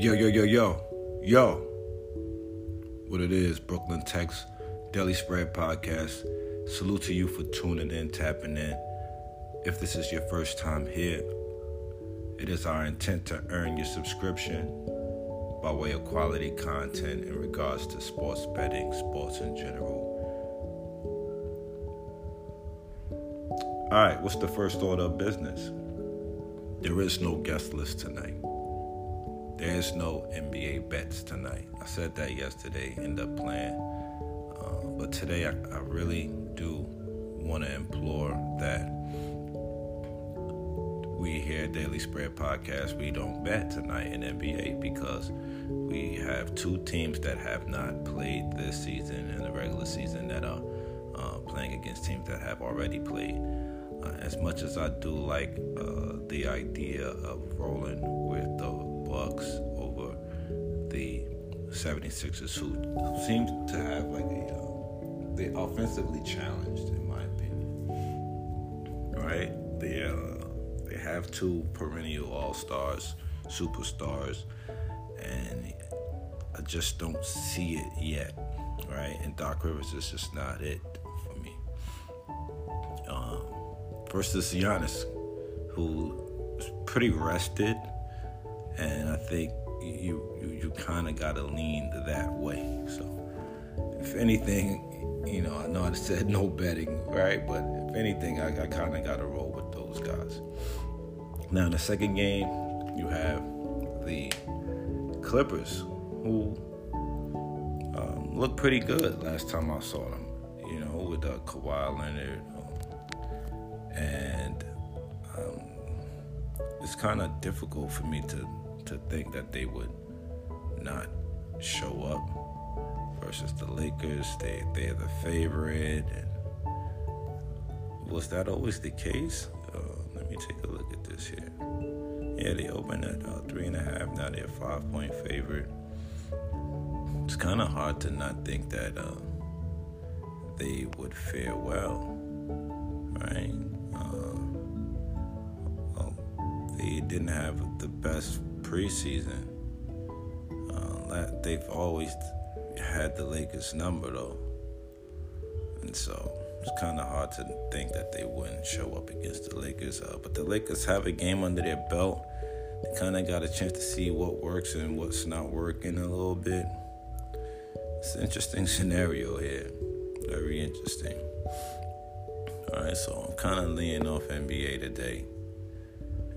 Yo, yo, yo, yo, yo. What it is, Brooklyn Tex Daily Spread Podcast. Salute to you for tuning in, tapping in. If this is your first time here, it is our intent to earn your subscription by way of quality content in regards to sports betting, sports in general. All right, what's the first order of business? There is no guest list tonight. There is no NBA bets tonight. I said that yesterday, end up playing. Uh, but today, I, I really do want to implore that we here at Daily Spread Podcast, we don't bet tonight in NBA because we have two teams that have not played this season in the regular season that are uh, playing against teams that have already played. Uh, as much as I do like uh, the idea of rolling with the Bucks over the 76ers, who seem to have like a uh, they offensively challenged, in my opinion. Right? They uh, they have two perennial All Stars, superstars, and I just don't see it yet. Right? And Doc Rivers is just not it for me. Um, versus Giannis, who is pretty rested, and I think you you, you kind of got to lean that way. So, if anything, you know, I know I said no betting, right? But if anything, I, I kind of got to roll with those guys. Now, in the second game, you have the Clippers, who um, looked pretty good last time I saw them. You know, with uh, Kawhi Leonard, and um, it's kind of difficult for me to to think that they would not show up versus the Lakers. They they're the favorite. And was that always the case? Uh, let me take a look at this here. Yeah, they opened at uh, three and a half. Now they're five point favorite. It's kind of hard to not think that uh, they would fare well, right? they didn't have the best preseason. Uh, they've always had the Lakers number though, and so it's kind of hard to think that they wouldn't show up against the Lakers. Uh, but the Lakers have a game under their belt. They kind of got a chance to see what works and what's not working a little bit. It's an interesting scenario here. Very interesting. All right, so I'm kind of leaning off NBA today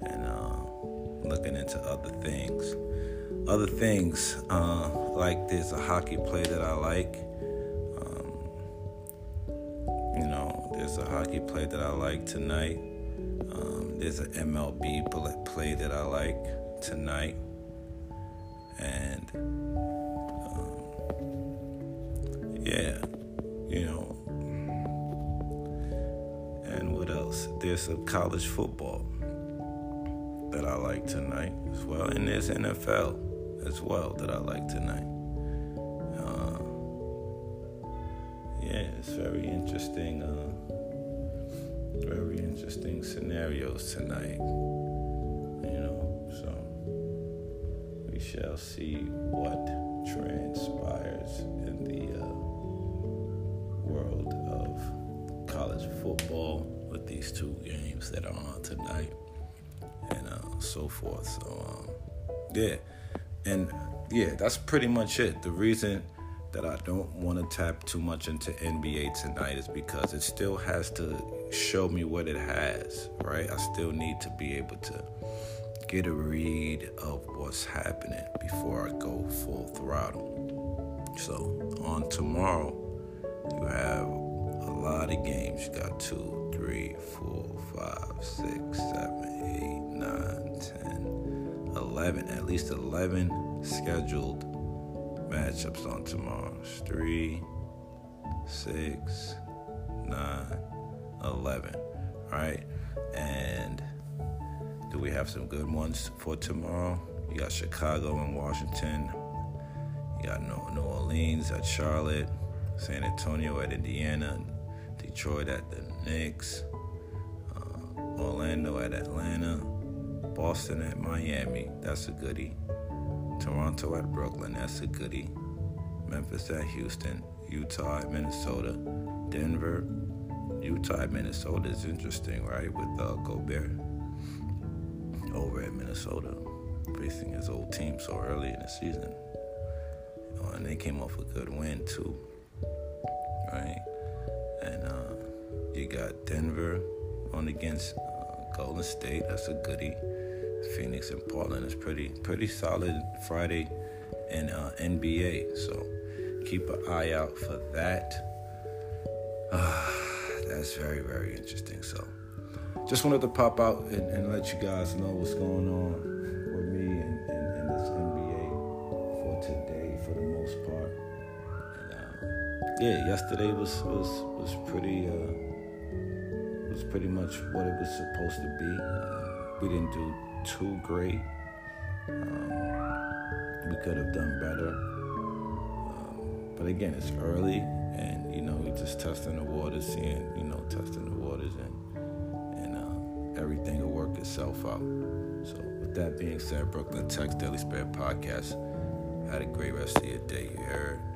and uh, looking into other things. Other things, uh, like there's a hockey play that I like. Um, you know, there's a hockey play that I like tonight. Um, there's an MLB play that I like tonight. And um, yeah, you know. And what else? There's a college football that I like tonight as well, and there's NFL as well that I like tonight. Uh, yeah, it's very interesting. Uh, very interesting scenarios tonight. You know, so we shall see what transpires in the uh, world of college football with these two games that are on tonight so forth. So um, yeah, and yeah, that's pretty much it. The reason that I don't want to tap too much into NBA tonight is because it still has to show me what it has, right? I still need to be able to get a read of what's happening before I go full throttle. So on tomorrow, you have lot of games. You got two, three, four, five, six, seven, eight, nine, ten, eleven. At least 11 scheduled matchups on tomorrow. It's three, six, nine, 11. And do we have some good ones for tomorrow? You got Chicago and Washington. You got New Orleans at Charlotte, San Antonio at Indiana, Detroit at the Knicks, uh, Orlando at Atlanta, Boston at Miami. That's a goodie. Toronto at Brooklyn. That's a goodie. Memphis at Houston. Utah at Minnesota. Denver. Utah at Minnesota is interesting, right? With uh, Gobert over at Minnesota, facing his old team so early in the season. And they came off a good win, too, right? And uh, you got Denver on against uh, Golden State. That's a goodie. Phoenix and Portland is pretty pretty solid Friday in uh, NBA. So keep an eye out for that. Uh, that's very very interesting. So just wanted to pop out and, and, let you guys know what's going on with me and, and, and this NBA for today for the most part. And, uh, yeah, yesterday was was was pretty uh, was pretty much what it was supposed to be. Uh, we didn't do too great. Um, we could have done better. Um, but again, it's early, and you know, we're just testing the waters, seeing, you know, testing the waters, and and uh, everything will work itself out. So, with that being said, Brooklyn Tex Daily Spread Podcast. Had a great rest of your day. You heard?